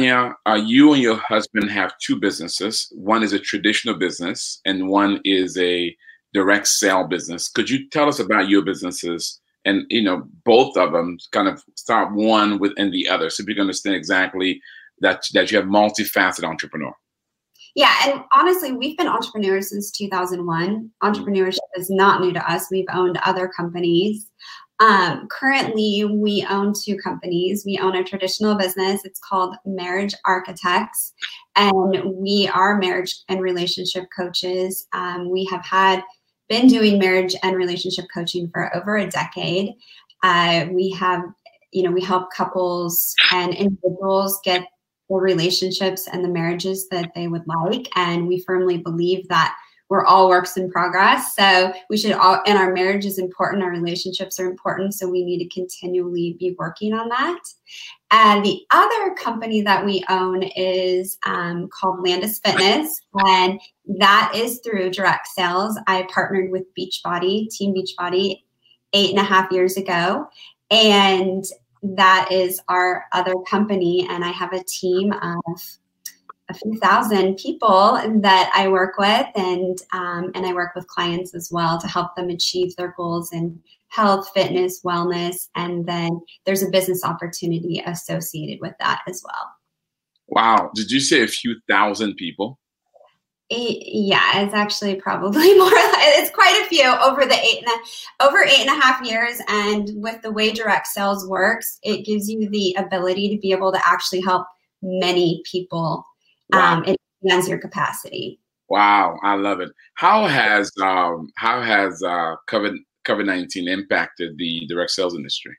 Tawnya, uh, you and your husband have two businesses. One is a traditional business, and one is a direct sale business. Could you tell us about your businesses and you know both of them kind of start one within the other, so people can understand exactly that that you have multifaceted entrepreneur. Yeah, and honestly, we've been entrepreneurs since 2001. Entrepreneurship is not new to us. We've owned other companies. Um, currently, we own two companies. We own a traditional business. It's called Marriage Architects, and we are marriage and relationship coaches. Um, we have had been doing marriage and relationship coaching for over a decade. Uh, we have, you know, we help couples and individuals get the relationships and the marriages that they would like, and we firmly believe that we're all works in progress. So we should all, and our marriage is important, our relationships are important. So we need to continually be working on that. And the other company that we own is um, called Landis Fitness, and that is through direct sales. I partnered with Beachbody, Team Beachbody, eight and a half years ago. And that is our other company. And I have a team of a few thousand people that I work with, and um, and I work with clients as well to help them achieve their goals in health, fitness, wellness, and then there's a business opportunity associated with that as well. Wow! Did you say a few thousand people? It, yeah, it's actually probably more. It's quite a few over the eight and a, over eight and a half years, and with the way direct sales works, it gives you the ability to be able to actually help many people Wow. Um, it expands your capacity. Wow, I love it. How has um, how has uh, COVID COVID nineteen impacted the direct sales industry?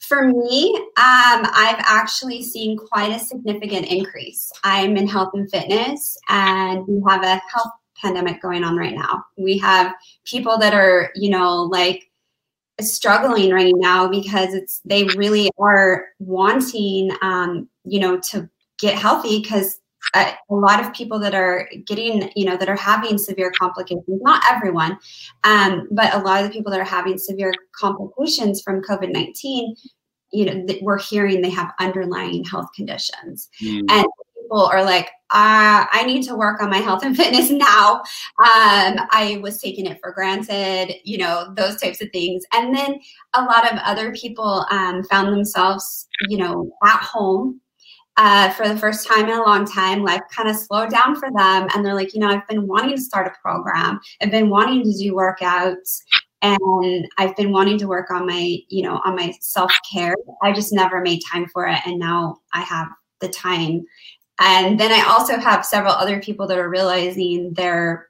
For me, um, I've actually seen quite a significant increase. I'm in health and fitness, and we have a health pandemic going on right now. We have people that are, you know, like struggling right now because it's they really are wanting, um, you know, to get healthy because a, a, lot of people that are getting, you know, that are having severe complications, not everyone, um, but a lot of the people that are having severe complications from COVID 19, you know, we're hearing they have underlying health conditions. Mm. And people are like, uh, I need to work on my health and fitness now. Um, I was taking it for granted, you know, those types of things. And then a lot of other people um, found themselves, you know, at home uh, for the first time in a long time, life kind of slowed down for them. And they're like, you know, I've been wanting to start a program, I've been wanting to do workouts. And I've been wanting to work on my, you know, on my self care. I just never made time for it. And now I have the time. And then I also have several other people that are realizing they're,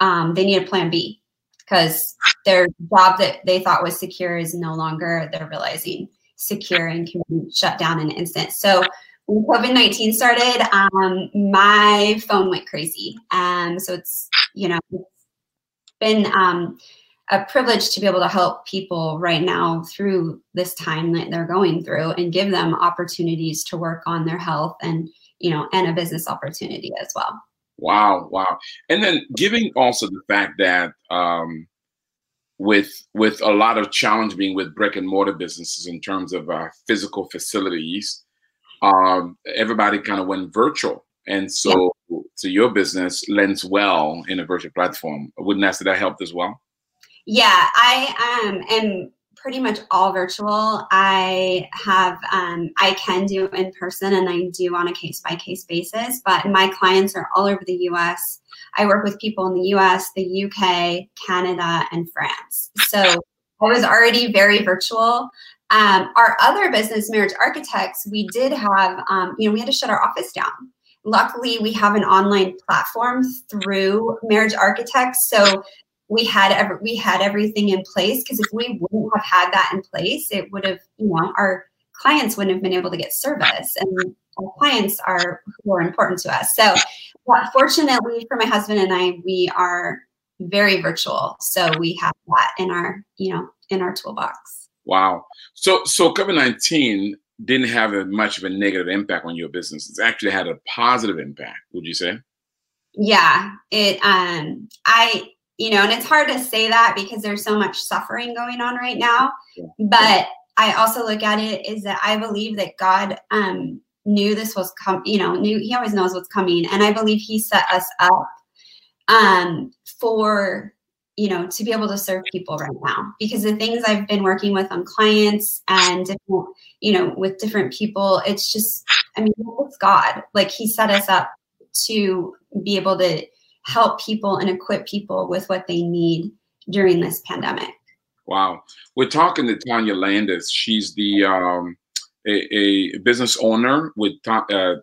um, they need a plan B because their job that they thought was secure is no longer, they're realizing secure and can shut down in an instant. So when COVID 19 started, um, my phone went crazy. Um, so it's, you know, it's been um, a privilege to be able to help people right now through this time that they're going through and give them opportunities to work on their health and, you know, and a business opportunity as well. Wow, wow. And then giving also the fact that um, with with a lot of challenge being with brick and mortar businesses in terms of uh, physical facilities, um, everybody kind of went virtual. And so, yeah. so your business lends well in a virtual platform. Wouldn't that, that helped as well? Yeah, I um, am pretty much all virtual. I have, um, I can do in person and I do on a case by case basis, but my clients are all over the US. I work with people in the US, the UK, Canada, and France. So I was already very virtual. Um, our other business, Marriage Architects, we did have, um, you know, we had to shut our office down. Luckily, we have an online platform through Marriage Architects, so we had every, we had everything in place. Because if we wouldn't have had that in place, it would have, you know, our clients wouldn't have been able to get service, and our clients are who are important to us. So, fortunately for my husband and I, we are very virtual, so we have that in our, you know, in our toolbox. Wow. So so COVID nineteen didn't have a, much of a negative impact on your business. It's actually had a positive impact. Would you say? Yeah. It. Um. I. You know, and it's hard to say that because there's so much suffering going on right now. Yeah. But I also look at it is that I believe that God um knew this was coming. You know, knew he always knows what's coming, and I believe he set us up um, for you know to be able to serve people right now. Because the things i've been working with on clients and different you know with different people it's just i mean it's god. Like he set us up to be able to help people and equip people with what they need during this pandemic. Wow. We're talking to tawnya landis. She's the um a, a business owner with uh, uh,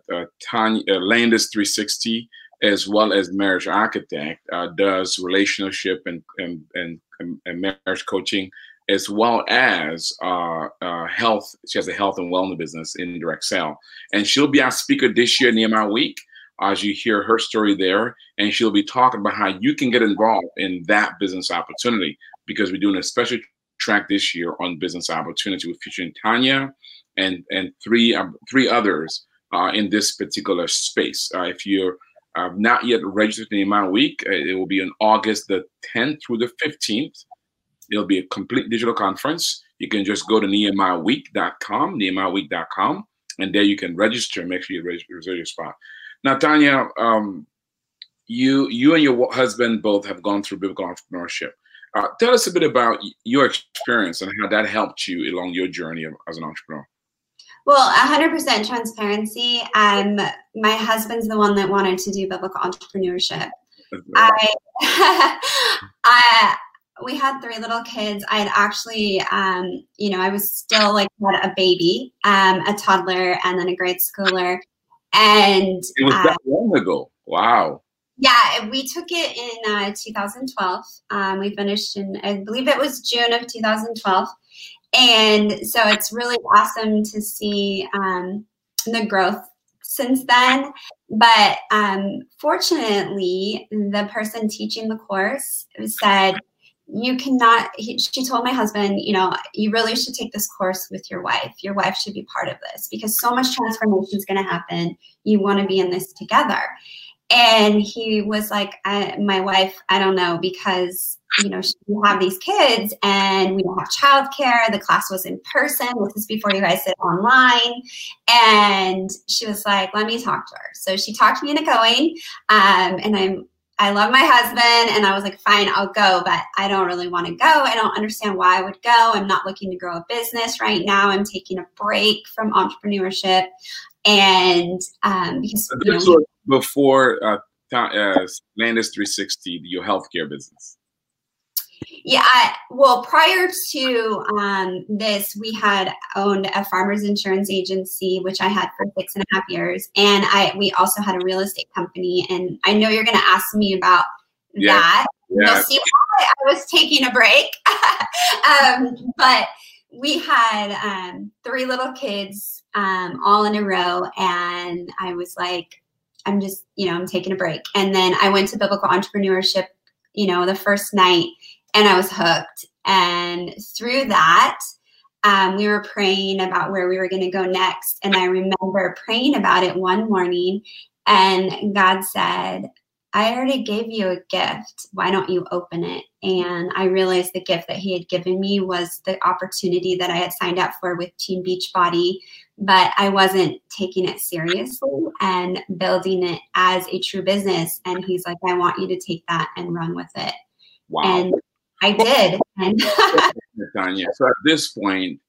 Tawnya uh, Landis 360 as well as marriage architect, uh, does relationship and, and, and, and, marriage coaching, as well as uh, uh, health. She has a health and wellness business in direct sale. And she'll be our speaker this year, Nehemiah Week, as you hear her story there. And she'll be talking about how you can get involved in that business opportunity because we're doing a special track this year on business opportunity with featuring Tawnya and, and three, um, three others uh, in this particular space. Uh, if you're I've not yet registered the Nehemiah Week. Uh, it will be on August the 10th through the 15th. It'll be a complete digital conference. You can just go to nehemiahweek.com, nehemiahweek.com, and there you can register. Make sure you reserve your spot. Now, Tawnya, um, you you and your husband both have gone through biblical entrepreneurship. Uh, tell us a bit about your experience and how that helped you along your journey as an entrepreneur. Well, 100% transparency. Um, my husband's the one that wanted to do biblical entrepreneurship. I, I, we had three little kids. I had actually, um, you know, I was still like had a baby, um, a toddler, and then a grade schooler. And it was that uh, long ago. Wow. Yeah, we took it in uh, 2012. Um, we finished in, I believe it was June of 2012 and so it's really awesome to see um, the growth since then. But um, fortunately, the person teaching the course said, you cannot he, she told my husband you know you really should take this course with your wife. Your wife should be part of this because so much transformation is going to happen. You want to be in this together and he was like my wife i don't know because you know, we have these kids and we don't have childcare. The class was in person. This is before you guys sit online. And she was like, let me talk to her. So she talked me into going. Um, and I'm, I love my husband. And I was like, fine, I'll go, but I don't really want to go. I don't understand why I would go. I'm not looking to grow a business right now. I'm taking a break from entrepreneurship. And um, because you know, before uh, uh, Landis 360, your healthcare business. Yeah, I, well, prior to um, this, we had owned a farmers insurance agency, which I had for six and a half years, and I we also had a real estate company. And I know you're going to ask me about yeah. that. Yeah. You'll see why I was taking a break, um, but we had um, three little kids um, all in a row, and I was like, I'm just, you know, I'm taking a break. And then I went to biblical entrepreneurship, you know, the first night and I was hooked. And through that, um, we were praying about where we were going to go next. And I remember praying about it one morning, and God said, I already gave you a gift. Why don't you open it? And I realized the gift that He had given me was the opportunity that I had signed up for with Team Beachbody, but I wasn't taking it seriously and building it as a true business. And He's like, I want you to take that and run with it. Wow. And I did. Tawnya. So at this point,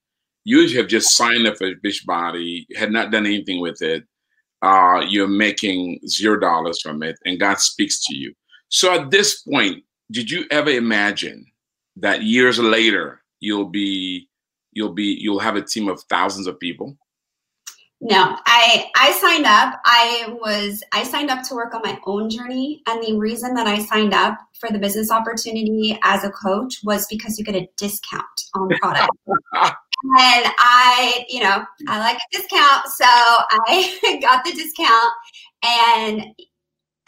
you have just signed up for Beachbody, had not done anything with it. Uh, you're making zero dollars from it, and God speaks to you. So at this point, did you ever imagine that years later you'll be you'll be you'll have a team of thousands of people? No, I I signed up. I was I signed up to work on my own journey, and the reason that I signed up for the business opportunity as a coach was because you get a discount on the product. and I, you know, I like a discount, so I got the discount, and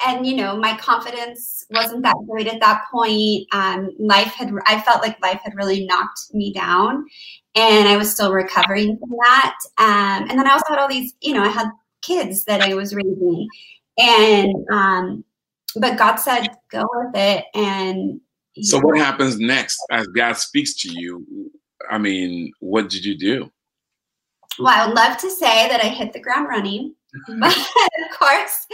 and you know, my confidence wasn't that great at that point. Um, life had I felt like life had really knocked me down, and I was still recovering from that. Um, and then I also had all these, you know, I had kids that I was raising, and um, but God said, "Go with it." And so, what happens next as God speaks to you? I mean, what did you do? well, I would love to say that I hit the ground running, but of course,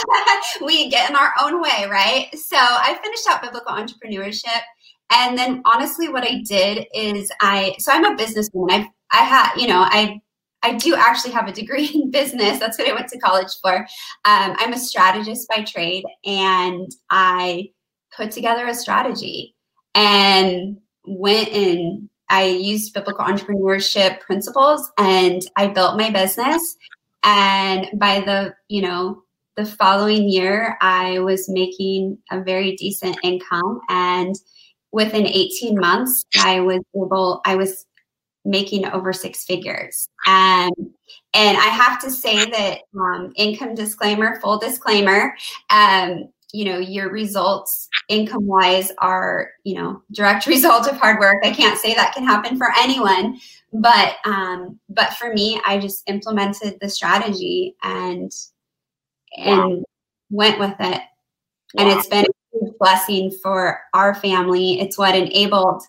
we get in our own way, right? So I finished out biblical entrepreneurship. And then honestly, what I did is I, so I'm a businesswoman. I, I had, you know, I, I do actually have a degree in business. That's what I went to college for. Um, I'm a strategist by trade, and I put together a strategy and went and I used biblical entrepreneurship principles and I built my business. And by the, you know, the following year, I was making a very decent income. And within 18 months, I was able, I was making over six figures. And and I have to say that um, income disclaimer, full disclaimer, um, you know your results income wise are you know direct result of hard work i can't say that can happen for anyone but um but for me i just implemented the strategy and and wow. went with it wow. and it's been blessing for our family it's what enabled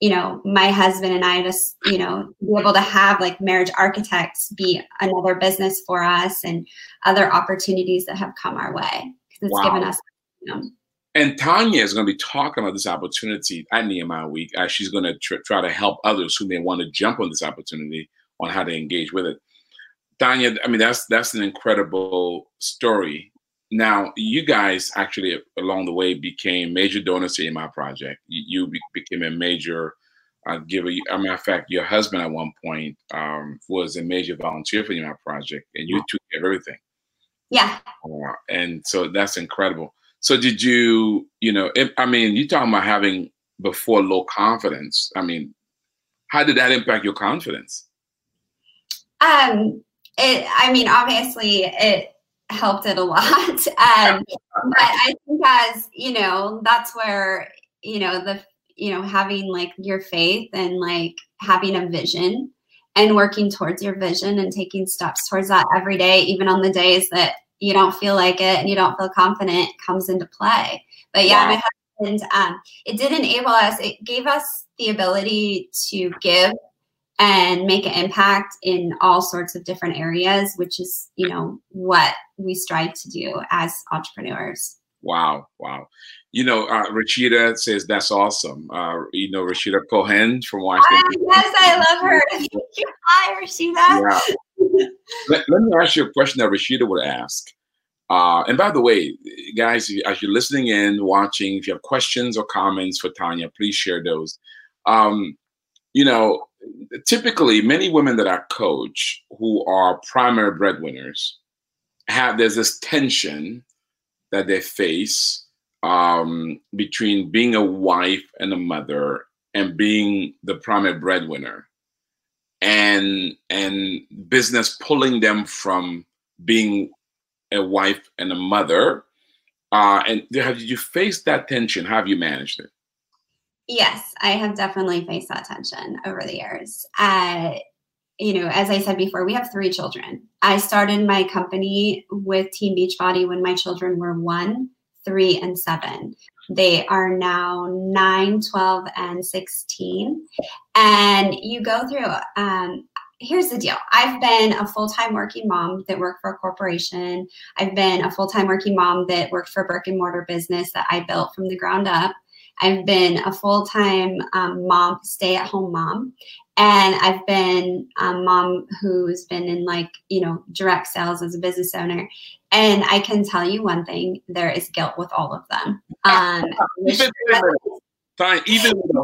you know my husband and i to, you know be able to have like marriage architects be another business for us and other opportunities that have come our way because it's wow. given us. You know, and Tawnya is going to be talking about this opportunity at Nehemiah Week as she's going to tr- try to help others who may want to jump on this opportunity on how to engage with it. Tawnya, I mean, that's that's an incredible story. Now, you guys actually along the way became major donors to my project. You, you became a major uh, giver. As a matter of fact, your husband at one point um, was a major volunteer for my project, and you took care of everything. Yeah. Uh, and so that's incredible. So did you, you know, if, I mean, you talking about having before low confidence. I mean, how did that impact your confidence? Um, it, I mean, obviously it helped it a lot. Um, but I think as, you know, that's where, you know, the, you know, having like your faith and like having a vision and working towards your vision and taking steps towards that every day, even on the days that you don't feel like it and you don't feel confident, comes into play. But yeah, my husband, um, it did enable us, it gave us the ability to give and make an impact in all sorts of different areas, which is, you know, what we strive to do as entrepreneurs. Wow, wow. You know, uh, Rashida says that's awesome. Uh, you know, Rashida Cohen from Washington. yes, I love her. Thank you. Hi, Rashida. Yeah. let, let, me ask you a question that Rashida would ask. Uh, and by the way, guys, as you're listening in, watching, if you have questions or comments for Tawnya, please share those. Um, you know, typically, many women that I coach who are primary breadwinners have there's this tension that they face um, between being a wife and a mother and being the primary breadwinner and and business pulling them from being a wife and a mother. Uh, and have you faced that tension. How have you managed it yes i have definitely faced that tension over the years uh, you know, as I said before, we have three children. I started my company with Team Beachbody when my children were one, three, and seven. They are now nine, 12, and 16. And you go through, um, here's the deal I've been a full time working mom that worked for a corporation. I've been a full time working mom that worked for a brick and mortar business that I built from the ground up. I've been a full time um, mom, stay at home mom and I've been a mom who's been in like you know direct sales as a business owner, and I can tell you one thing: there is guilt with all of them. Um, even, even with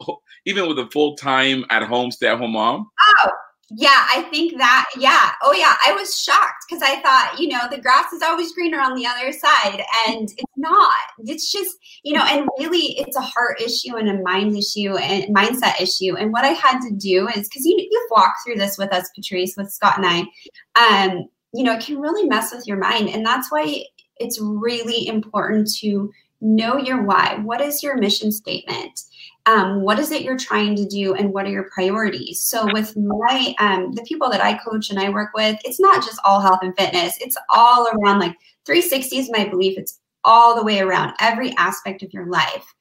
whole, even with a full time at home stay at home mom. Oh, yeah, I think that, yeah. Oh, yeah. I was shocked because I thought, you know, the grass is always greener on the other side. And it's not. It's just, you know, and really it's a heart issue and a mind issue and mindset issue. And what I had to do is because you, you've walked through this with us, Patrice, with Scott and I, um, you know, it can really mess with your mind. And that's why it's really important to know your why. What is your mission statement? Um, what is it you're trying to do and what are your priorities so with my um, the people that i coach and i work with it's not just all health and fitness it's all around like 360 is my belief it's all the way around every aspect of your life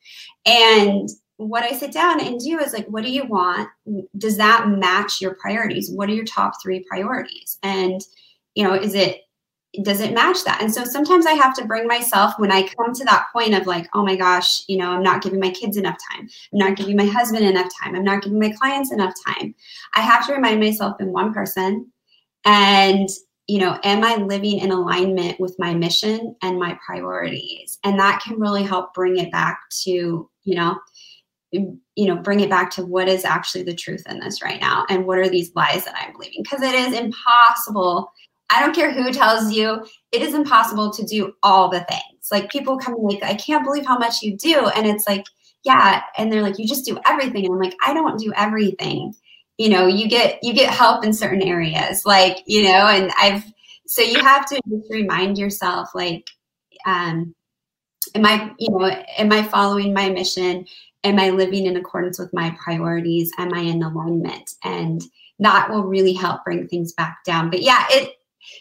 and what I sit down and do is like, what do you want? Does that match your priorities? What are your top three priorities? And, you know, is it, does it match that? And so sometimes I have to bring myself when I come to that point of like, oh my gosh, you know, I'm not giving my kids enough time. I'm not giving my husband enough time. I'm not giving my clients enough time. I have to remind myself in one person and you know, am I living in alignment with my mission and my priorities? And that can really help bring it back to, you know, you know, bring it back to what is actually the truth in this right now and what are these lies that I'm believing? Because it is impossible. I don't care who tells you, it is impossible to do all the things. Like people come like, I can't believe how much you do. And it's like, yeah. And they're like, you just do everything. And I'm like, I don't do everything. You know, you get you get help in certain areas, like, you know, and I've so you have to just remind yourself, like, um, am I, you know, am I following my mission? am I living in accordance with my priorities? Am I in alignment? And that will really help bring things back down. But yeah, it,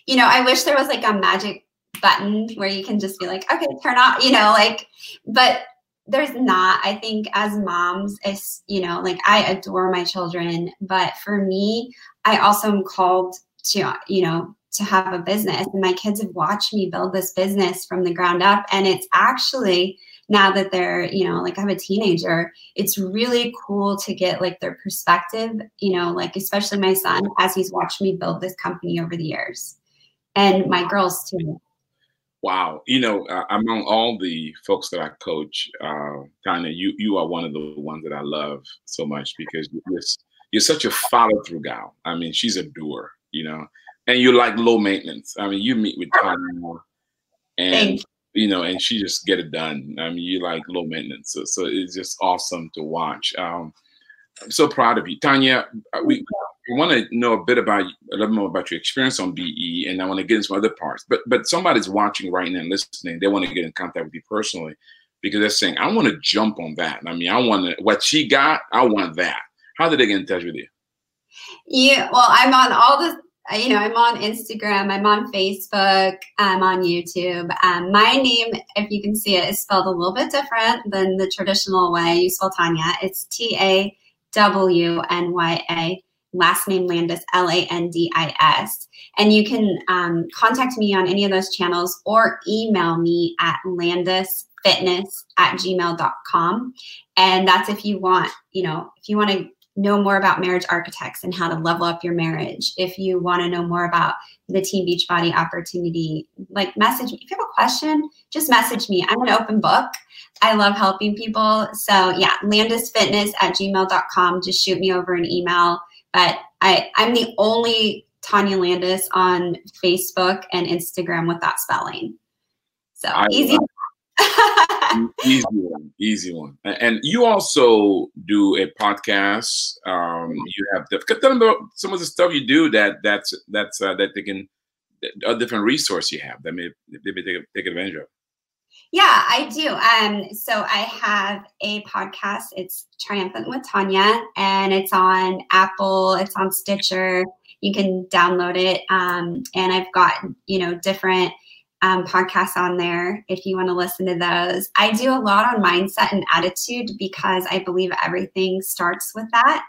you know, I wish there was like a magic button where you can just be like, okay, turn off, you know, like, but there's not. I think as moms, it's, you know, like I adore my children, but for me, I also am called to, you know, to have a business. And my kids have watched me build this business from the ground up. And it's actually, now that they're, you know, like I have a teenager, it's really cool to get like their perspective, you know, like especially my son as he's watched me build this company over the years and my girls too. Wow, you know, uh, among all the folks that I coach, uh, Tawnya, you you are one of the ones that I love so much because you're, you're such a follow through gal. I mean, she's a doer, you know, and you like low maintenance. I mean, you meet with Tawnya, and you know, and she just get it done. I mean, you like low maintenance, so, so it's just awesome to watch. Um, I'm so proud of you, Tawnya. Uh, we, we want to know a bit about a little more about your experience on BE, and I want to get into some other parts. But but somebody's watching right now and listening. They want to get in contact with you personally because they're saying, "I want to jump on that." I mean, I want to, what she got. I want that. How did they get in touch with you? Yeah, well, I'm on all the you know, I'm on Instagram, I'm on Facebook, I'm on YouTube. Um, my name, if you can see it, is spelled a little bit different than the traditional way you spell Tanya. It's T A W N Y A. Last name Landis, L A N D I S. And you can um, contact me on any of those channels or email me at landisfitness at gmail.com. And that's if you want, you know, if you want to know more about marriage architects and how to level up your marriage, if you want to know more about the Team Beachbody opportunity, like message me. If you have a question, just message me. I'm an open book. I love helping people. So yeah, landisfitness at gmail.com. Just shoot me over an email. But I, I'm the only Tawnya Landis on Facebook and Instagram with that spelling. So I easy easy one, easy one. And you also do a podcast. Um, you have tell them about some of the stuff you do that that's that's uh, that they can a different resource you have that may they may take, take advantage of. Yeah, I do. Um, so I have a podcast. It's Triumphant with Tawnya, and it's on Apple. It's on Stitcher. You can download it. Um, and I've got you know different um, podcasts on there if you want to listen to those. I do a lot on mindset and attitude because I believe everything starts with that.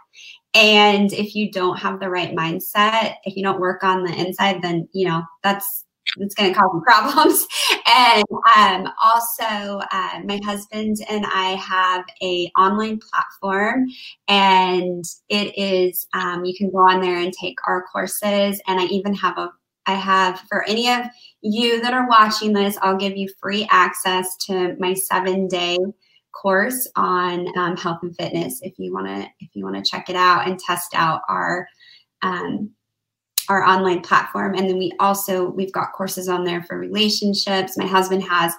And if you don't have the right mindset, if you don't work on the inside, then you know that's it's going to cause problems. And um, also, uh, my husband and I have a online platform, and it is um, you can go on there and take our courses. And I even have a I have for any of you that are watching this, I'll give you free access to my seven day course on um, health and fitness if you want to if you want to check it out and test out our um, our online platform. And then we also we've got courses on there for relationships. My husband has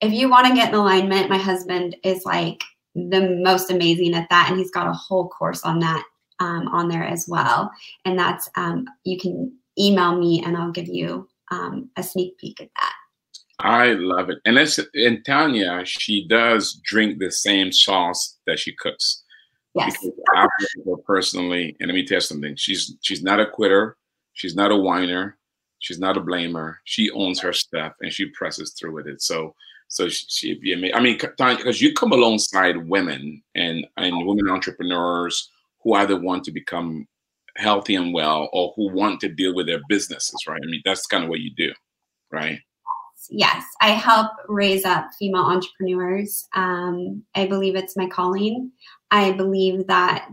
if you want to get in alignment my husband is like the most amazing at that and he's got a whole course on that um, on there as well. And that's um, you can email me and I'll give you um, a sneak peek at that. I love it. And that's and Tawnya, she does drink the same sauce that she cooks. Yes. I know her personally, and let me tell you something. She's she's not a quitter, she's not a whiner, she's not a blamer. She owns her stuff and she presses through with it. So So she'd be amazing. I mean, Tawnya, because you come alongside women and and women entrepreneurs who either want to become healthy and well or who want to deal with their businesses, right? I mean, that's kind of what you do, right? Yes, I help raise up female entrepreneurs. Um, I believe it's my calling. I believe that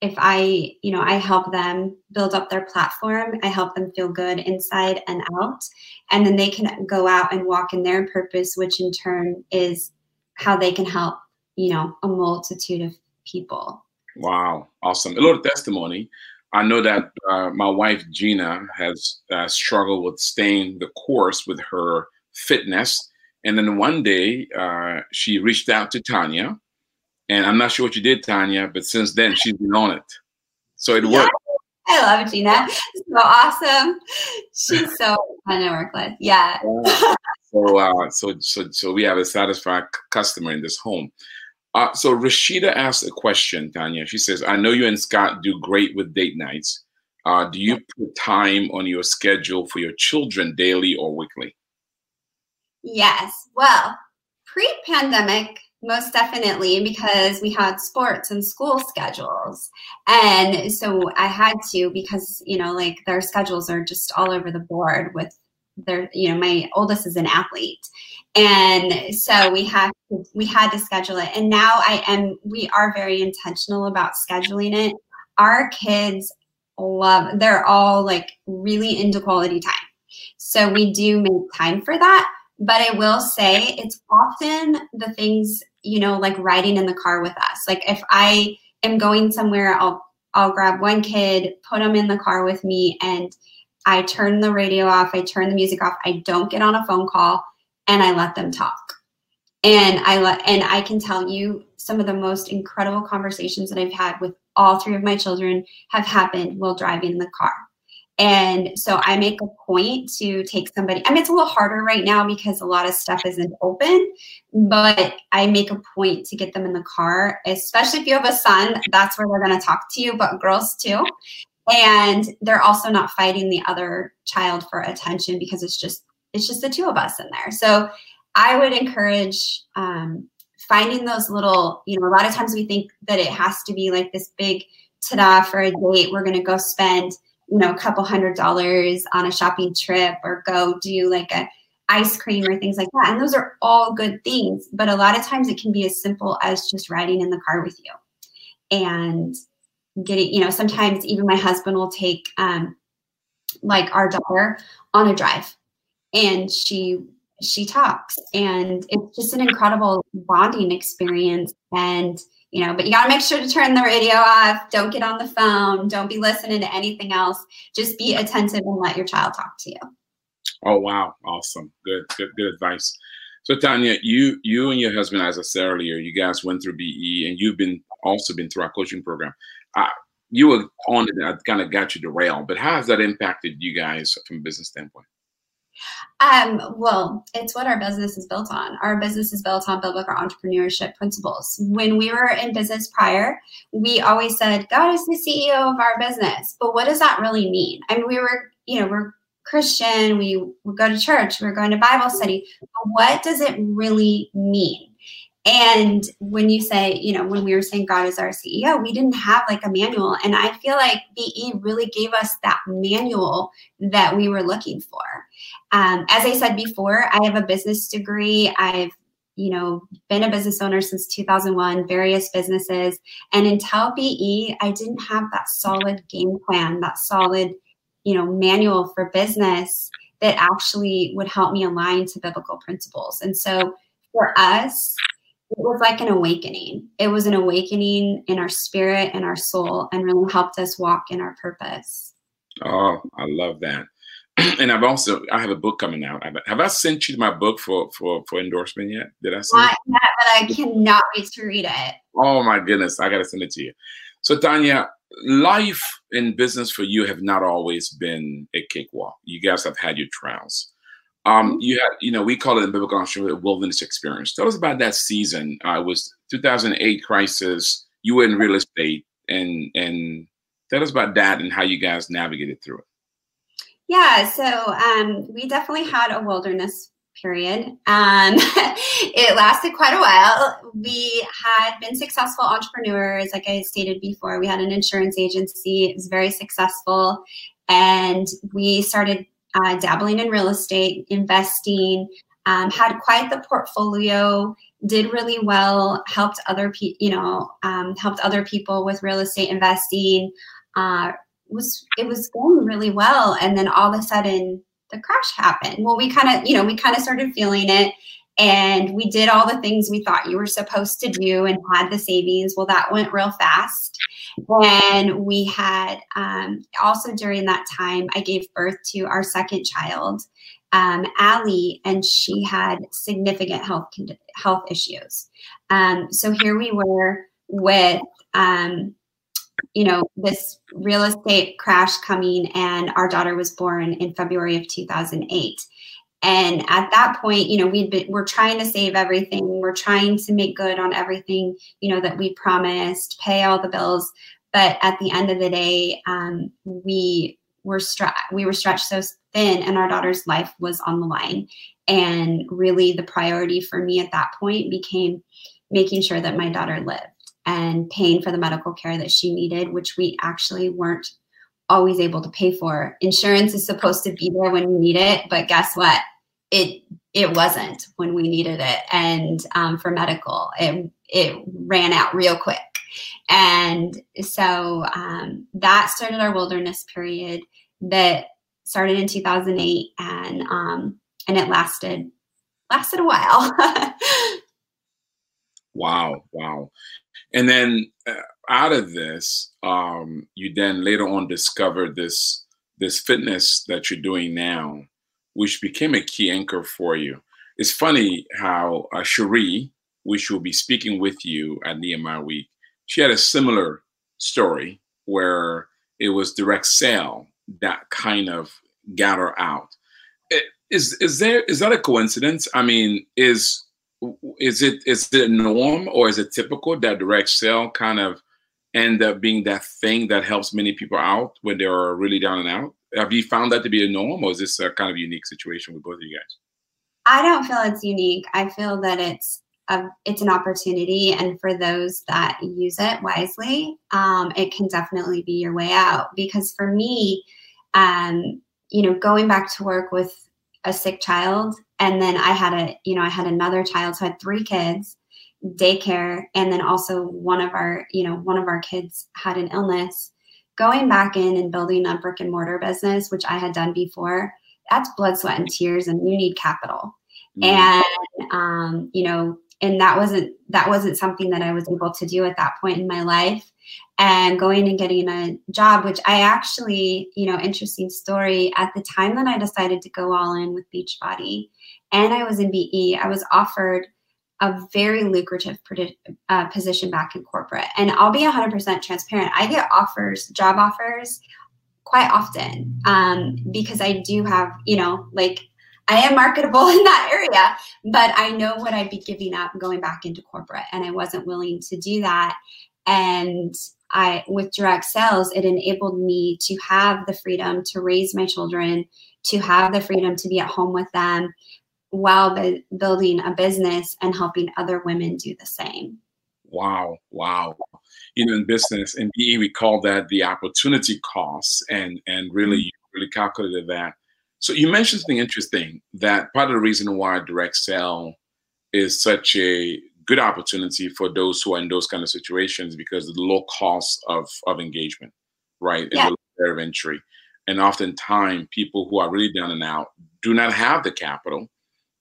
if I, you know, I help them build up their platform, I help them feel good inside and out. And then they can go out and walk in their purpose, which in turn is how they can help, you know, a multitude of people. Wow, awesome. A little testimony. I know that uh, my wife Gina has uh, struggled with staying the course with her fitness. And then one day uh, she reached out to Tawnya and I'm not sure what you did, Tawnya, but since then she's been on it. So it worked. I love Gina. So awesome. She's so fun to work with. Yeah. so, uh, so, so, so we have a satisfied customer in this home. Uh, so Rashida asked a question, Tawnya. She says, "I know you and Scott do great with date nights. Uh, do you put time on your schedule for your children daily or weekly?" Yes. Well, pre-pandemic, most definitely, because we had sports and school schedules. And so I had to, because, you know, like their schedules are just all over the board with their, you know, my oldest is an athlete. And so we to, we had to schedule it. And now I am, we are very intentional about scheduling it. Our kids love, they're all like really into quality time. So we do make time for that but I will say it's often the things you know, like riding in the car with us. Like if I am going somewhere, I'll I'll grab one kid, put them in the car with me, and I turn the radio off, I turn the music off, I don't get on a phone call, and I let them talk. And I and I can tell you some of the most incredible conversations that I've had with all three of my children have happened while driving the car. And so I make a point to take somebody. I mean, it's a little harder right now because a lot of stuff isn't open, but I make a point to get them in the car, especially if you have a son, that's where they're going to talk to you, but girls too. And they're also not fighting the other child for attention because it's just it's just the two of us in there. So I would encourage um, finding those little, you know, a lot of times we think that it has to be like this big ta-da for a date. We're going to go spend – you know, a couple hundred dollars on a shopping trip or go do like a ice cream or things like that. And those are all good things. But a lot of times it can be as simple as just riding in the car with you and getting, you know, sometimes even my husband will take um, like our daughter on a drive and she she talks and it's just an incredible bonding experience and you know, but you got to make sure to turn the radio off. Don't get on the phone. Don't be listening to anything else. Just be attentive and let your child talk to you. Oh wow, awesome. Good, good, good advice. So Tawnya, you you and your husband, as I said earlier, you guys went through BE and you've been also been through our coaching program. Uh, you were on it, I kind of got you derailed, but how has that impacted you guys from a business standpoint? Um, well, it's what our business is built on. Our business is built on biblical entrepreneurship principles. When we were in business prior, we always said, God is the CEO of our business. But what does that really mean? I mean, we were, you know, we're Christian, we, we go to church, we're going to Bible study. But what does it really mean? And when you say, you know, when we were saying God is our CEO, we didn't have like a manual. And I feel like BE really gave us that manual that we were looking for. Um, as I said before, I have a business degree. I've you know, been a business owner since 2001, various businesses. And until BE, I didn't have that solid game plan, that solid, you know, manual for business that actually would help me align to biblical principles. And so for us, it was like an awakening. It was an awakening in our spirit and our soul and really helped us walk in our purpose. Oh, I love that. and I've also I have a book coming out. Have I sent you my book for for for endorsement yet? Did I send Not it? Yet, but I cannot wait to read it. Oh my goodness, I gotta send it to you. So Tawnya, life in business for you have not always been a cakewalk. You guys have had your trials. Um, mm-hmm. you had, you know, we call it the biblical entrepreneur wilderness experience. Tell us about that season. Uh, it was 2008 crisis. You were in real estate, and and tell us about that and how you guys navigated through it. Yeah, so um, we definitely had a wilderness period. Um, it lasted quite a while. We had been successful entrepreneurs, like I stated before. We had an insurance agency, it was very successful. And we started uh, dabbling in real estate, investing, um, had quite the portfolio, did really well, helped other people, you know, um, helped other people with real estate investing. Uh, was it was going really well, and then all of a sudden the crash happened. Well, we kind of, you know, we kind of started feeling it and we did all the things we thought you were supposed to do and had the savings. Well, that went real fast. And we had um, also during that time, I gave birth to our second child, um, Allie, and she had significant health health issues. Um, so here we were with um, you know, this real estate crash coming, and our daughter was born in February of 2008. And at that point, you know, we'd been, we're trying to save everything. We're trying to make good on everything, you know, that we promised, pay all the bills. But at the end of the day, um, we were stretched. We were stretched so thin, and our daughter's life was on the line. And really, the priority for me at that point became making sure that my daughter lived and paying for the medical care that she needed, which we actually weren't always able to pay for. Insurance is supposed to be there when you need it, but guess what? It it wasn't when we needed it, and um, for medical, it it ran out real quick, and so um, that started our wilderness period that started in 2008, and um, and it lasted lasted a while. wow, wow. And then uh, out of this, um, you then later on discovered this this fitness that you're doing now, which became a key anchor for you. It's funny how uh, Cherie, which will be speaking with you at Nehemiah Week, she had a similar story where it was direct sale that kind of got her out. Is is there is that a coincidence? I mean, is is it is it a norm or is it typical that direct sale kind of end up being that thing that helps many people out when they are really down and out? Have you found that to be a norm, or is this a kind of unique situation with both of you guys? I don't feel it's unique. I feel that it's a, it's an opportunity, and for those that use it wisely, um, it can definitely be your way out. Because for me, um, you know, going back to work with a sick child and then i had a you know i had another child so i had three kids daycare and then also one of our you know one of our kids had an illness going back in and building a brick and mortar business which i had done before that's blood sweat and tears and you need capital mm-hmm. and um, you know and that wasn't that wasn't something that i was able to do at that point in my life and going and getting a job which i actually you know interesting story at the time that i decided to go all in with beachbody and i was in be i was offered a very lucrative uh, position back in corporate and i'll be 100% transparent i get offers job offers quite often um, because i do have you know like I am marketable in that area, but I know what I'd be giving up going back into corporate, and I wasn't willing to do that. And I, with direct sales, it enabled me to have the freedom to raise my children, to have the freedom to be at home with them while building a business and helping other women do the same. Wow, wow. You know, in business, in BE, we call that the opportunity cost, and and really, mm-hmm. you really calculated that so you mentioned something interesting that part of the reason why direct sale is such a good opportunity for those who are in those kind of situations because of the low cost of, of engagement, right? Yeah. And the barrier of entry. And oftentimes people who are really down and out do not have the capital.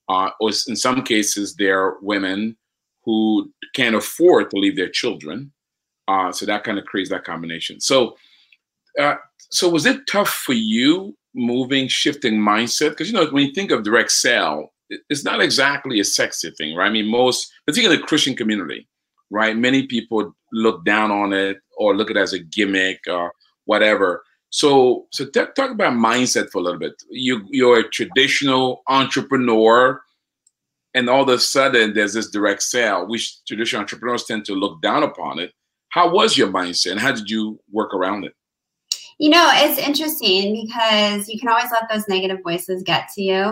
Uh, or in some cases, they're women who can't afford to leave their children. Uh, so that kind of creates that combination. So, uh, so was it tough for you moving, shifting mindset? Because you know, when you think of direct sale, it's not exactly a sexy thing, right? I mean, most, particularly the Christian community, right? Many people look down on it or look at it as a gimmick or whatever. So, so t- talk about mindset for a little bit. You, you're a traditional entrepreneur, and all of a sudden there's this direct sale, which traditional entrepreneurs tend to look down upon it. How was your mindset, and how did you work around it? You know, it's interesting because you can always let those negative voices get to you.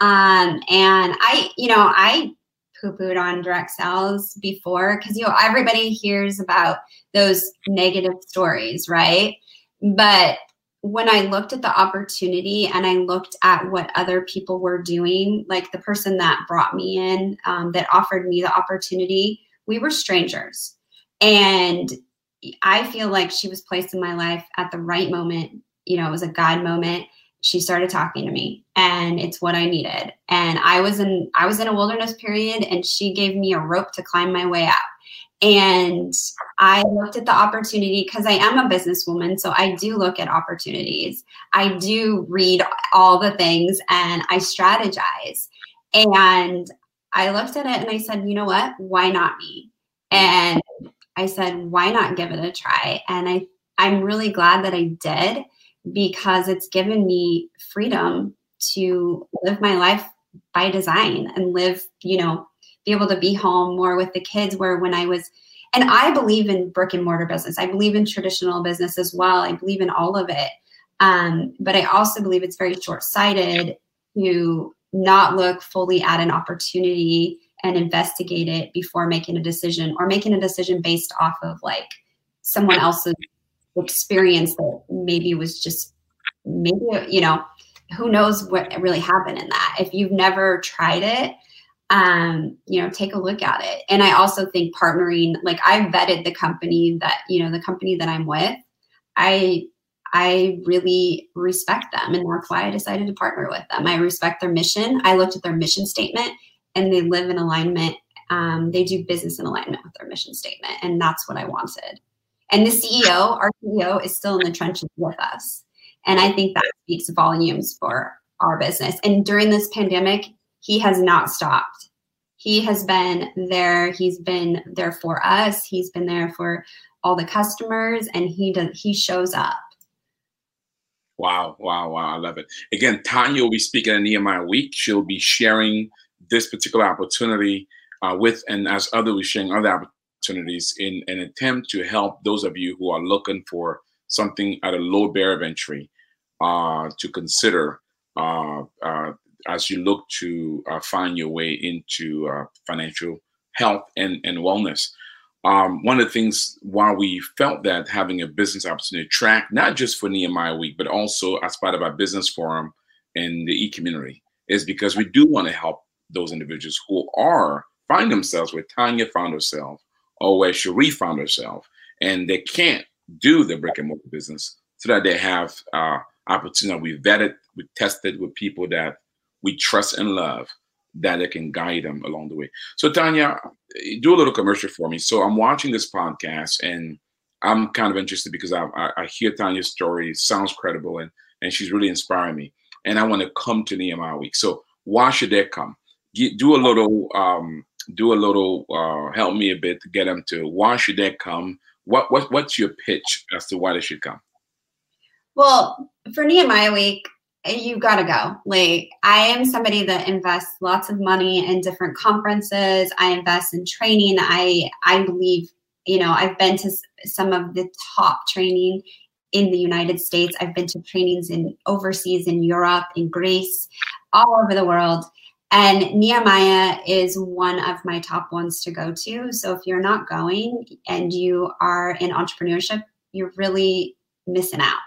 Um, and I, you know, I poo-pooed on direct sales before because you know everybody hears about those negative stories, right? But when I looked at the opportunity and I looked at what other people were doing, like the person that brought me in, um, that offered me the opportunity, we were strangers. And I feel like she was placed in my life at the right moment. You know, it was a God moment. She started talking to me and it's what I needed. And I was in I was in a wilderness period and she gave me a rope to climb my way out. And I looked at the opportunity because I am a businesswoman. So I do look at opportunities. I do read all the things and I strategize. And I looked at it and I said, you know what? Why not me? And I said, why not give it a try? And I, I'm really glad that I did because it's given me freedom to live my life by design and live, you know, be able to be home more with the kids where when I was and I believe in brick and mortar business. I believe in traditional business as well. I believe in all of it. Um, but I also believe it's very short sighted to not look fully at an opportunity and investigate it before making a decision or making a decision based off of like someone else's experience that maybe was just maybe you know who knows what really happened in that if you've never tried it um, you know, take a look at it. And I also think partnering, like I vetted the company that, you know, the company that I'm with, I I really respect them. And that's why I decided to partner with them. I respect their mission. I looked at their mission statement and they live in alignment. Um, they do business in alignment with their mission statement. And that's what I wanted. And the CEO, our CEO, is still in the trenches with us. And I think that speaks volumes for our business. And during this pandemic, he has not stopped. He has been there. He's been there for us. He's been there for all the customers, and he does. He shows up. Wow, wow, wow! I love it. Again, Tawnya will be speaking at Nehemiah Week. She'll be sharing this particular opportunity uh, with, and as others, we're sharing other opportunities in an attempt to help those of you who are looking for something at a low barrier of entry uh, to consider uh, uh as you look to uh, find your way into uh, financial health and, and wellness. Um, one of the things why we felt that having a business opportunity track, not just for Nehemiah Week, but also as part of our business forum in the e community, is because we do want to help those individuals who are find themselves where Tawnya found herself or where Cherie found herself, and they can't do the brick and mortar business, so that they have uh, opportunity. We vetted, we tested with people that we trust and love that it can guide them along the way. So Tawnya, do a little commercial for me. So I'm watching this podcast and I'm kind of interested because I, I, I hear Tawnya's story, sounds credible, and and she's really inspiring me. And I want to come to Nehemiah Week. So why should they come? Get, do a little, um, do a little, uh, help me a bit to get them to why should they come? What what what's your pitch as to why they should come? Well, for Nehemiah Week, you gotta go. Like I am somebody that invests lots of money in different conferences. I invest in training. I I believe you know I've been to some of the top training in the United States. I've been to trainings in overseas in Europe, in Greece, all over the world. And Nehemiah is one of my top ones to go to. So if you're not going and you are in entrepreneurship, you're really missing out.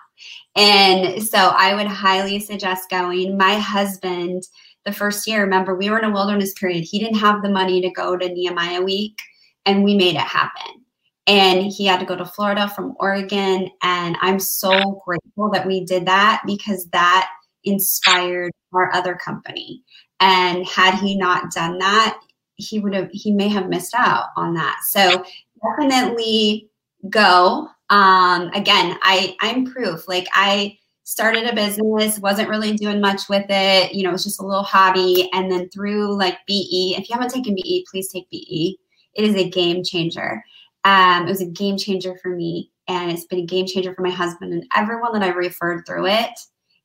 And so I would highly suggest going. My husband, the first year, remember, we were in a wilderness period. He didn't have the money to go to Nehemiah Week, and we made it happen. And he had to go to Florida from Oregon. And I'm so grateful that we did that because that inspired our other company. And had he not done that, he would have, he may have missed out on that. So definitely go um, again, I I'm proof. Like I started a business, wasn't really doing much with it. You know, it was just a little hobby. And then through like BE, if you haven't taken BE, please take BE. It is a game changer. Um, it was a game changer for me, and it's been a game changer for my husband and everyone that I've referred through it.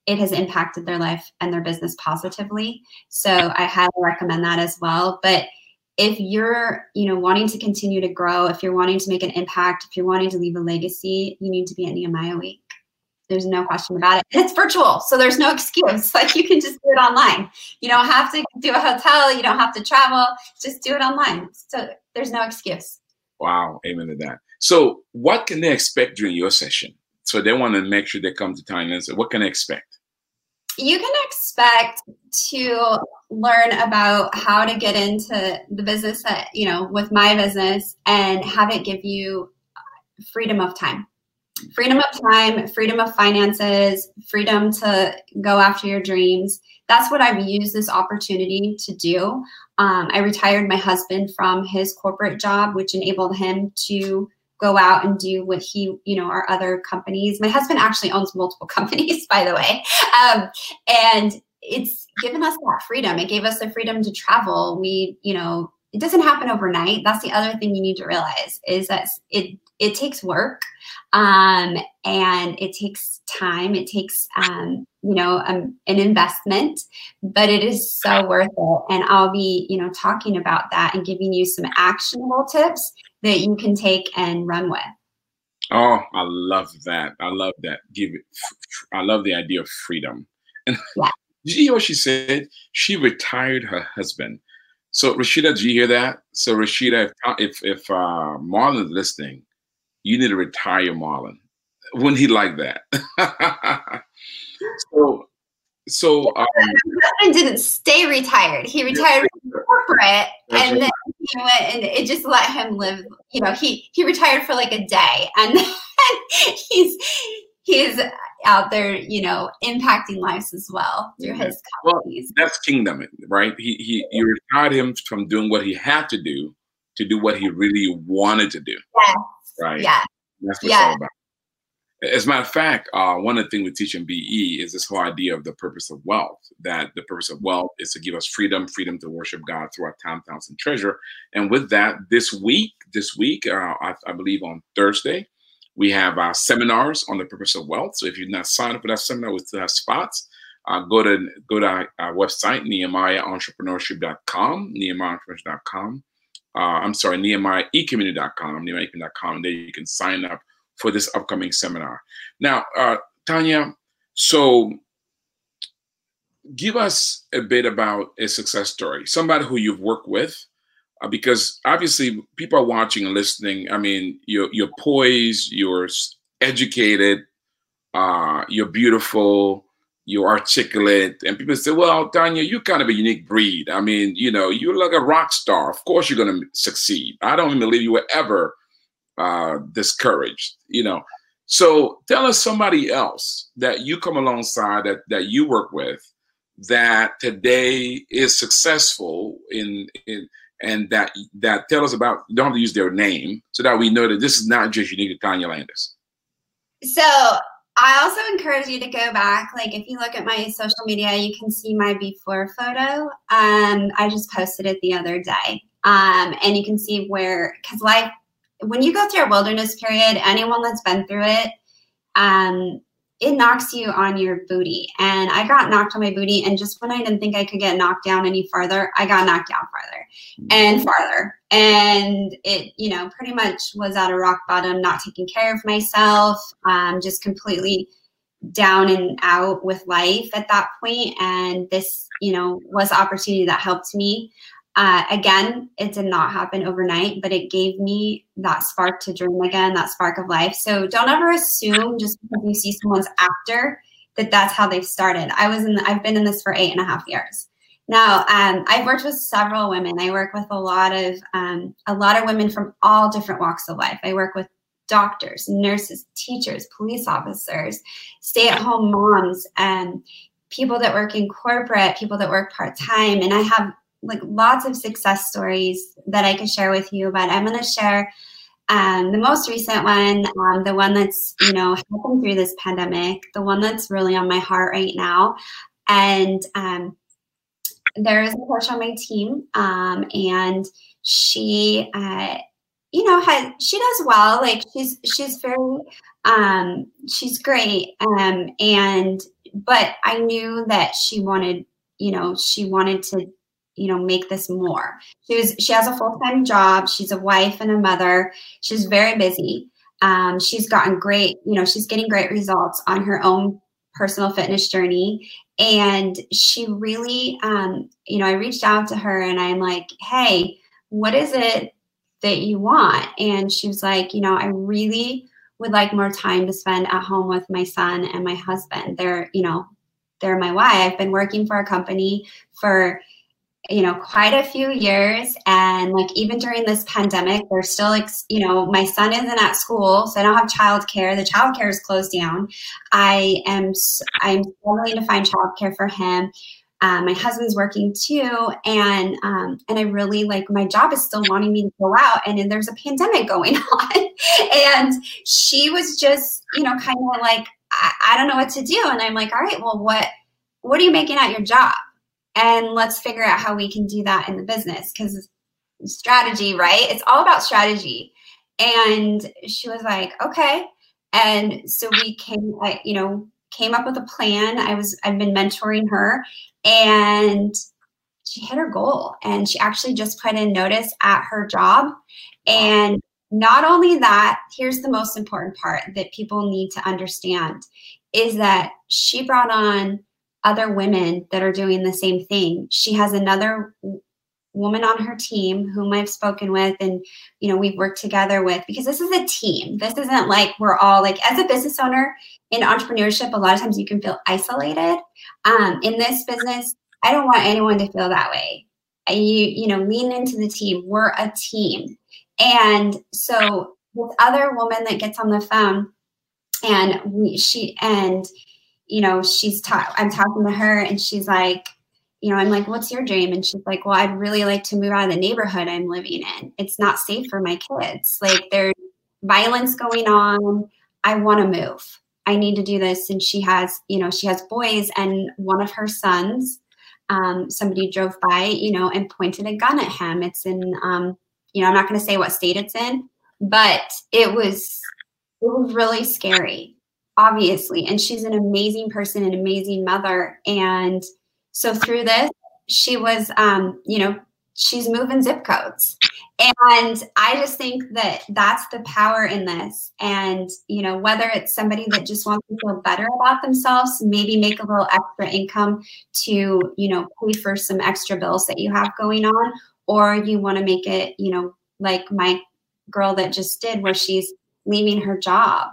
It has impacted their life and their business positively. So I highly recommend that as well. But if you're you know wanting to continue to grow if you're wanting to make an impact if you're wanting to leave a legacy you need to be at nehemiah week There's no question about it. And it's virtual, so there's no excuse. Like you can just do it online. You don't have to do a hotel. You don't have to travel. Just do it online. So there's no excuse. Wow, amen to that. So, what can they expect during your session? So they want to make sure they come to Thailand. So, what can they expect? You can expect to learn about how to get into the business that you know with my business and have it give you freedom of time freedom of time, freedom of finances, freedom to go after your dreams. That's what I've used this opportunity to do. Um, I retired my husband from his corporate job, which enabled him to go out and do what he, you know, our other companies. My husband actually owns multiple companies, by the way. Um, and it's given us that freedom. It gave us the freedom to travel. We, you know, it doesn't happen overnight. That's the other thing you need to realize is that it it takes work um, and it takes time. It takes um, you know um, an investment, but it is so worth it. And I'll be you know talking about that and giving you some actionable tips that you can take and run with. Oh, I love that. I love that. Give it. I love the idea of freedom. And yeah. did you hear what she said? She retired her husband. So Rashida, did you hear that? So Rashida, if if, if uh, Marlon's listening, you need to retire Marlon. Wouldn't he like that? so, so um, husband didn't stay retired. He retired yeah, corporate, and right. then he went and it just let him live. You know, he he retired for like a day, and he's he's out there, you know, impacting lives as well through his companies. Well, that's kingdom, right? He he you retired him from doing what he had to do to do what he really wanted to do. Yes. Right. Yeah. That's what yeah. it's all about. As a matter of fact, uh, one of the things we teach in BE is this whole idea of the purpose of wealth. That the purpose of wealth is to give us freedom, freedom to worship God through our time, talents, and treasure. And with that, this week, this week, uh, I, I, believe on Thursday, we have our seminars on the purpose of wealth. So if you've not signed up for that seminar, we still have spots. Uh, go to go to our, our website, NehemiahEntrepreneurship.com, NehemiahEntrepreneurship.com uh, I'm sorry, NehemiahEcommunity.com, NehemiahEcommunity.com. There you can sign up for this upcoming seminar. Now, uh, Tawnya, so give us a bit about a success story, somebody who you've worked with, uh, because obviously people are watching and listening. I mean, you're, you're poised, you're educated, uh, you're beautiful, you're articulate, and people say, "Well, Tawnya, you're kind of a unique breed. I mean, you know, you're like a rock star. Of course, you're going to succeed. I don't even believe you were ever uh, discouraged. You know." So, tell us somebody else that you come alongside that that you work with that today is successful in in and that that tell us about. Don't have to use their name so that we know that this is not just unique to Tawnya Landis. So I also encourage you to go back. Like, if you look at my social media, you can see my before photo. Um, I just posted it the other day. Um, and you can see where, because life, when you go through a wilderness period, anyone that's been through it, um, it knocks you on your booty. And I got knocked on my booty. And just when I didn't think I could get knocked down any farther, I got knocked down farther and farther. And it, you know, pretty much was at a rock bottom, not taking care of myself, um, just completely down and out with life at that point. And this, you know, was opportunity that helped me. Uh, again, it did not happen overnight, but it gave me that spark to dream again, that spark of life. So don't ever assume just because you see someone's actor that that's how they've started. I was in, I've been in this for eight and a half years. Now, um, I've worked with several women. I work with a lot of um, a lot of women from all different walks of life. I work with doctors, nurses, teachers, police officers, stay-at-home moms, and people that work in corporate, people that work part-time, and I have like lots of success stories that I could share with you, but I'm going to share um, the most recent one, um, the one that's you know helping through this pandemic, the one that's really on my heart right now, and um, there is a coach on my team, um, and she, uh, you know, has she does well. Like she's she's very um, she's great, um, and but I knew that she wanted, you know, she wanted to you know make this more she was she has a full-time job she's a wife and a mother she's very busy Um, she's gotten great, you know, she's getting great results on her own personal fitness journey. And she really, um, you know, I reached out to her and I'm like, hey, what is it that you want? And she was like, you know, I really would like more time to spend at home with my son and my husband. They're, you know, they're my why. I've been working for a company for you know quite a few years. And like even during this pandemic there's still like you know my son isn't at school so i don't have childcare. The childcare is closed down. I am i'm struggling to find childcare for him. Um, my husband's working too. And um, and i really like my job is still wanting me to go out and, and there's a pandemic going on. And she was just you know kind of like I, I don't know what to do. And i'm like all right well what what are you making at your job and let's figure out how we can do that in the business because strategy right? It's all about strategy. And she was like okay. And so we came I, you know came up with a plan. I was i've been mentoring her and she hit her goal and she actually just put in notice at her job. And not only that here's the most important part that people need to understand is that she brought on other women that are doing the same thing. She has another woman on her team whom I've spoken with and you know we've worked together with because this is a team. This isn't like we're all like as a business owner in entrepreneurship a lot of times you can feel isolated. Um, in this business, I don't want anyone to feel that way. You you know lean into the team. We're a team. And so this other woman that gets on the phone and we, she and you know, she's ta- I'm talking to her and she's like, you know, I'm like, what's your dream? And she's like, well, I'd really like to move out of the neighborhood I'm living in. It's not safe for my kids. Like there's violence going on. I want to move. I need to do this. And she has, you know, she has boys and one of her sons, um, somebody drove by, you know, and pointed a gun at him. It's in, um, you know, I'm not going to say what state it's in, but it was, it was really scary obviously. And she's an amazing person, an amazing mother. And so through this, she was, um, you know, she's moving zip codes. And I just think that that's the power in this. And, you know, whether it's somebody that just wants to feel better about themselves, maybe make a little extra income to, you know, pay for some extra bills that you have going on, or you want to make it, you know, like my girl that just did, where she's leaving her job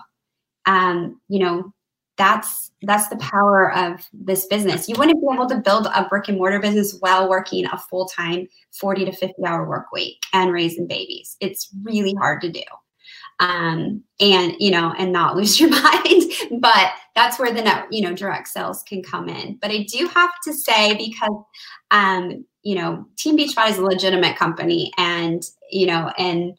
um, you know, that's that's the power of this business. You wouldn't be able to build a brick and mortar business while working a full time 40 to 50 hour work week and raising babies. It's really hard to do. Um, and you know, and not lose your mind. but that's where the net, you know, direct sales can come in. But I do have to say because um, you know, Team Beachbody is a legitimate company and you know, and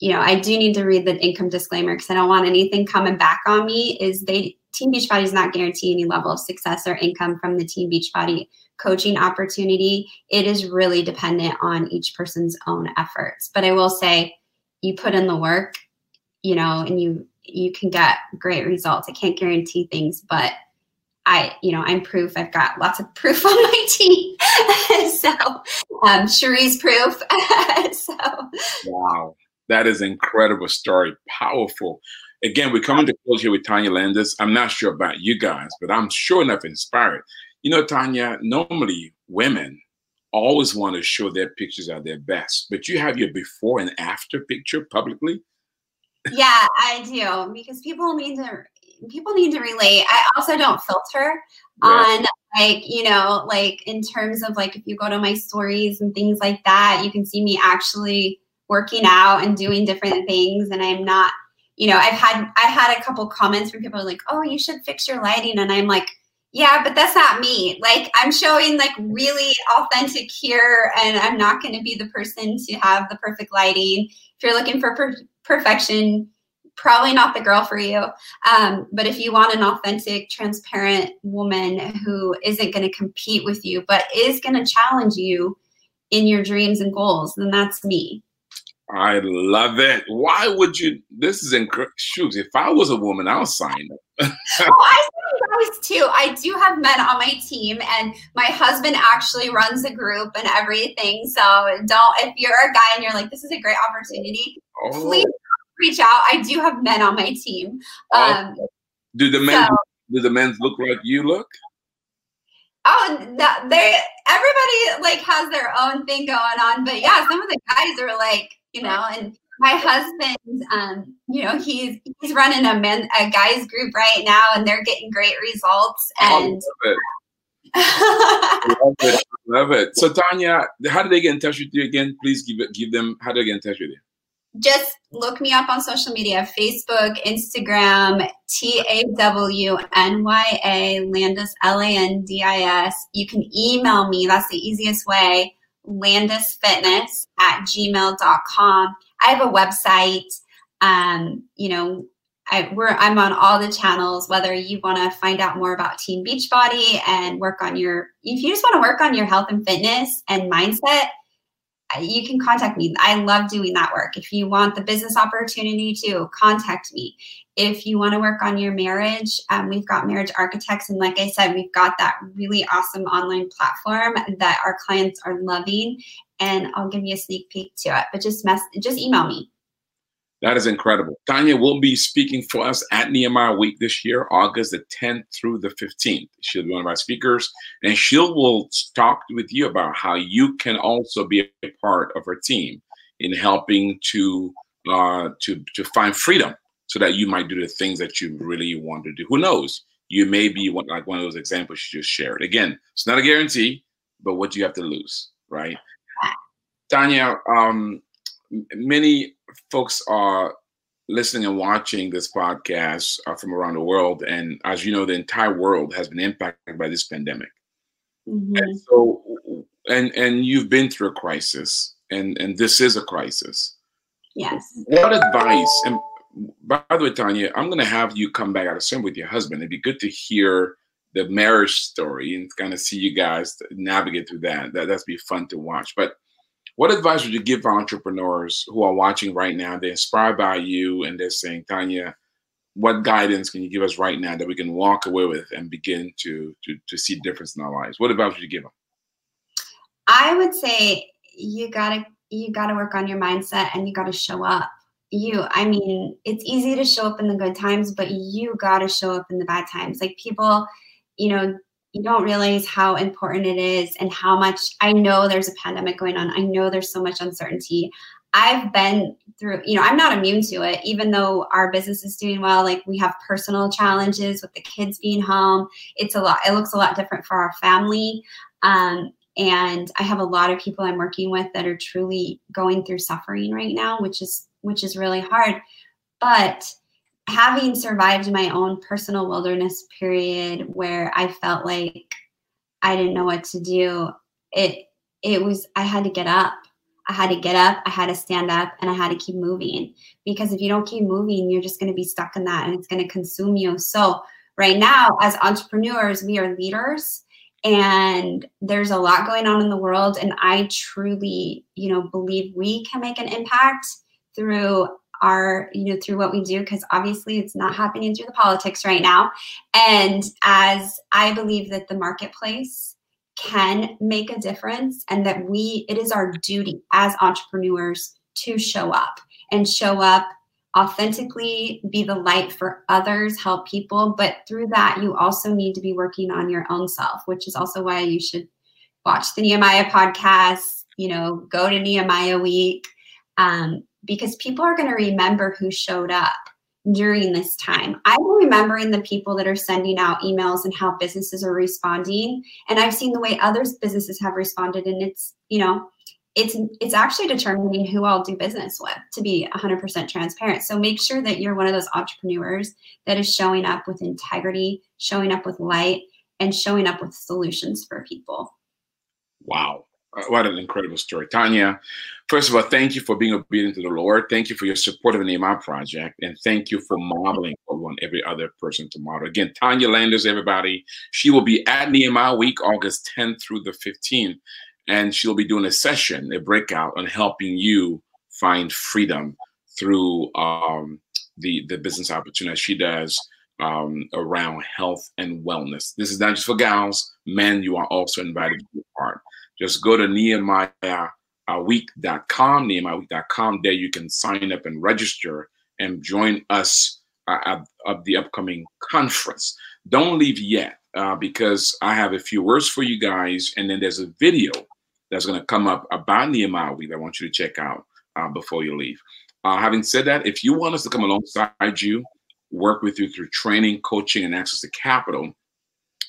you know, I do need to read the income disclaimer because I don't want anything coming back on me. Is they Team Beachbody does not guarantee any level of success or income from the Team Beachbody coaching opportunity. It is really dependent on each person's own efforts. But I will say, you put in the work, you know, and you you can get great results. I can't guarantee things, but I, you know, I'm proof. I've got lots of proof on my team. so, um, Cherie's proof. so, wow. That is incredible story. Powerful. Again, we're coming to close here with Tawnya Landis. I'm not sure about you guys, but I'm sure enough inspired. You know, Tawnya, normally women always want to show their pictures at their best, but you have your before and after picture publicly. Yeah, I do because people need to people need to relate. I also don't filter on like, you know, like in terms of like if you go to my stories and things like that, you can see me actually working out and doing different things. And i'm not you know i've had i had a couple comments from people like oh you should fix your lighting. And i'm like yeah but that's not me. Like i'm showing like really authentic here and i'm not going to be the person to have the perfect lighting. If you're looking for per- perfection probably not the girl for you. Um, but if you want an authentic transparent woman who isn't going to compete with you but is going to challenge you in your dreams and goals then that's me I love it. Why would you? This is incredible. Shoot, if I was a woman, I'll sign up. oh, I guys too. I do have men on my team, and my husband actually runs a group and everything. So don't. If you're a guy and you're like, this is a great opportunity, oh. please reach out. I do have men on my team. Oh, um, do the men so, do the men look like you look? Oh, they everybody like has their own thing going on, but yeah, some of the guys are like, you know, and my husband, um, you know, he's he's running a men a guys group right now, and they're getting great results. And I love it. love it. So Tawnya, how do they get in touch with you again? Please give it, give them how do they get in touch with you? Just look me up on social media: Facebook, Instagram, T A W N Y A Landis L A N D I S. You can email me. That's the easiest way. Landisfitness at gmail.com. I have a website. Um, you know, I, we're, I'm on all the channels, whether you want to find out more about Team Beachbody and work on your, if you just want to work on your health and fitness and mindset, you can contact me. I love doing that work. If you want the business opportunity to, contact me. If you want to work on your marriage, um, we've got marriage architects. And like I said, we've got that really awesome online platform that our clients are loving. And I'll give you a sneak peek to it. But just mess, just email me. That is incredible. Tawnya will be speaking for us at Nehemiah Week this year, August the 10th through the 15th. She'll be one of our speakers, and she will talk with you about how you can also be a part of her team in helping to uh, to to find freedom, so that you might do the things that you really want to do. Who knows? You may be one, like one of those examples she just shared. Again, it's not a guarantee, but what do you have to lose, right? Tawnya, um, many folks are listening and watching this podcast uh, from around the world, and as you know, the entire world has been impacted by this pandemic. Mm-hmm. And so, and and you've been through a crisis, and and this is a crisis. Yes. What advice? And by the way, Tawnya, I'm going to have you come back out of swim with your husband. It'd be good to hear the marriage story and kind of see you guys navigate through that. That that's be fun to watch. But what advice would you give entrepreneurs who are watching right now? They're inspired by you and they're saying, Tawnya, what guidance can you give us right now that we can walk away with and begin to to, to see difference in our lives? What advice would you give them? I would say you gotta you gotta work on your mindset and you gotta show up. You, I mean, it's easy to show up in the good times, but you gotta show up in the bad times. Like people, you know, you don't realize how important it is and how much I know there's a pandemic going on. I know there's so much uncertainty. I've been through, you know, I'm not immune to it, even though our business is doing well. Like we have personal challenges with the kids being home. It's a lot, it looks a lot different for our family. Um, and I have a lot of people I'm working with that are truly going through suffering right now, which is which is really hard. But having survived my own personal wilderness period where I felt like I didn't know what to do, it it was I had to get up. I had to get up, I had to stand up, and I had to keep moving. Because if you don't keep moving, you're just going to be stuck in that and it's going to consume you. So, right now, as entrepreneurs, we are leaders and there's a lot going on in the world. And I truly, you know, believe we can make an impact through our you know through what we do because obviously it's not happening through the politics right now. And as i believe that the marketplace can make a difference and that we it is our duty as entrepreneurs to show up and show up authentically be the light for others help people. But through that you also need to be working on your own self which is also why you should watch the nehemiah podcast you know go to nehemiah week. Um, because people are going to remember who showed up during this time. I'm remembering the people that are sending out emails and how businesses are responding. And I've seen the way others businesses have responded. And it's, you know, it's it's actually determining who I'll do business with to be 100% transparent. So make sure that you're one of those entrepreneurs that is showing up with integrity, showing up with light, and showing up with solutions for people. Wow. Uh, what an incredible story. Tawnya, first of all, thank you for being obedient to the Lord. Thank you for your support of the Nehemiah Project. And thank you for modeling we want every other person to model. Again, Tawnya Landis, everybody, she will be at Nehemiah Week, August 10th through the 15th. And she'll be doing a session, a breakout on helping you find freedom through um, the, the business opportunity she does um, around health and wellness. This is not just for gals, men, you are also invited to be part just go to nehemiahweek.com, nehemiahweek.com. There you can sign up and register and join us uh, at, at, the upcoming conference. Don't leave yet uh, because I have a few words for you guys, and then there's a video that's going to come up about Nehemiah Week that I want you to check out uh, before you leave. Uh, having said that, if you want us to come alongside you, work with you through training, coaching, and access to capital,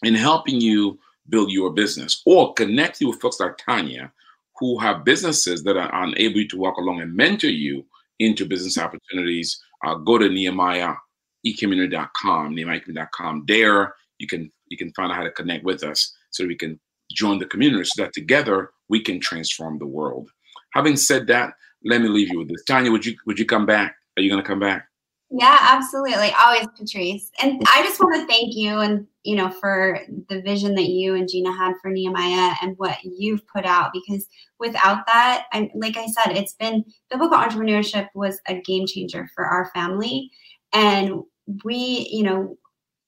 in helping you build your business, or connect you with folks like Tawnya, who have businesses that are unable to walk along and mentor you into business opportunities, uh, go to nehemiahecommunity.com, nehemiahecommunity.com. There, you can you can find out how to connect with us so we can join the community so that together we can transform the world. Having said that, let me leave you with this. Tawnya, would you would you come back? Are you going to come back? Yeah, absolutely. Always, Patrice. And I just want to thank you and you know for the vision that you and Gina had for Nehemiah and what you've put out because without that, I'm like I said, it's been biblical entrepreneurship was a game changer for our family. And we, you know,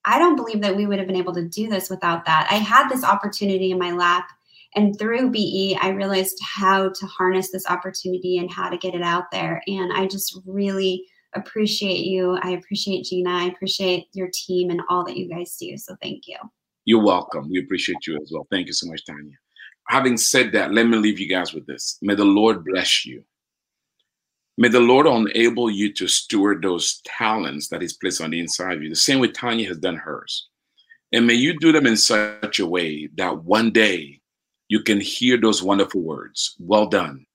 I don't believe that we would have been able to do this without that. I had this opportunity in my lap and through BE, I realized how to harness this opportunity and how to get it out there. And I just really appreciate you. I appreciate Gina. I appreciate your team and all that you guys do. So thank you. You're welcome. We appreciate you as well. Thank you so much, Tawnya. Having said that, let me leave you guys with this. May the Lord bless you. May the Lord enable you to steward those talents that He's placed on the inside of you, the same way Tawnya has done hers. And may you do them in such a way that one day you can hear those wonderful words Well done,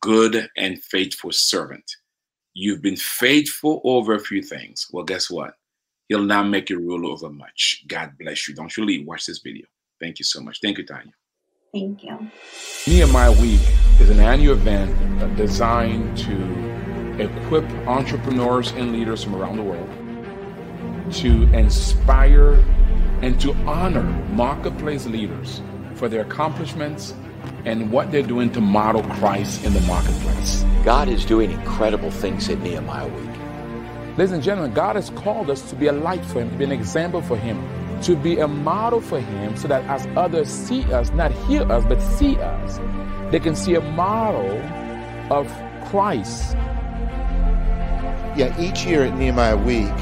good and faithful servant. You've been faithful over a few things. Well, guess what? He'll now make you rule over much. God bless you. Don't you leave. Watch this video. Thank you so much. Thank you, Tawnya. Thank you. Nehemiah Week is an annual event designed to equip entrepreneurs and leaders from around the world to inspire and to honor marketplace leaders for their accomplishments and what they're doing to model Christ in the marketplace. God is doing incredible things at Nehemiah Week. Ladies and gentlemen, God has called us to be a light for Him, to be an example for Him, to be a model for Him, so that as others see us, not hear us, but see us, they can see a model of Christ. Yeah, each year at Nehemiah Week,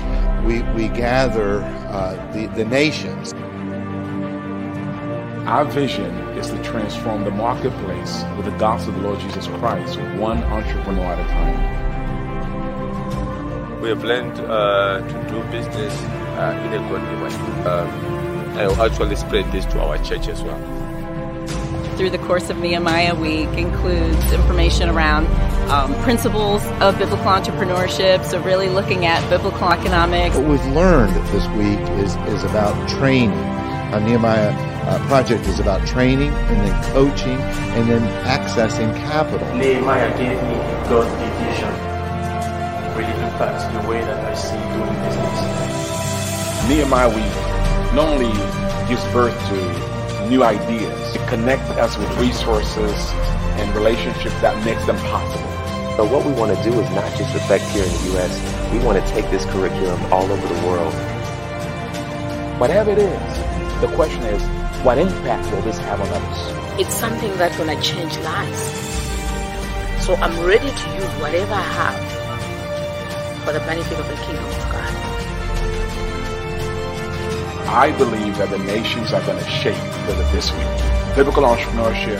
we, we gather uh, the, the nations our vision is to transform the marketplace with the gospel of the Lord Jesus Christ, one entrepreneur at a time. We have learned uh, to do business uh, in a godly way. Um, and we'll actually spread this to our church as well. Through the course of Nehemiah Week includes information around um, principles of biblical entrepreneurship, so really looking at biblical economics. What we've learned this week is, is about training. Uh, Nehemiah uh, project is about training and then coaching and then accessing capital. Nehemiah gave me God's vision. Really impacts the way that I see doing business. Nehemiah Week not only gives birth to new ideas, it connects us with resources and relationships that makes them possible. So what we want to do is not just affect here in the U.S. We want to take this curriculum all over the world. Whatever it is, the question is, what impact will this have on others? It's something that's going to change lives. So I'm ready to use whatever I have for the benefit of the kingdom of God. I believe that the nations are going to shake because of this week. Biblical entrepreneurship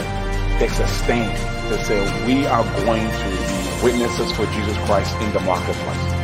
takes a stand to say we are going to be witnesses for Jesus Christ in the marketplace.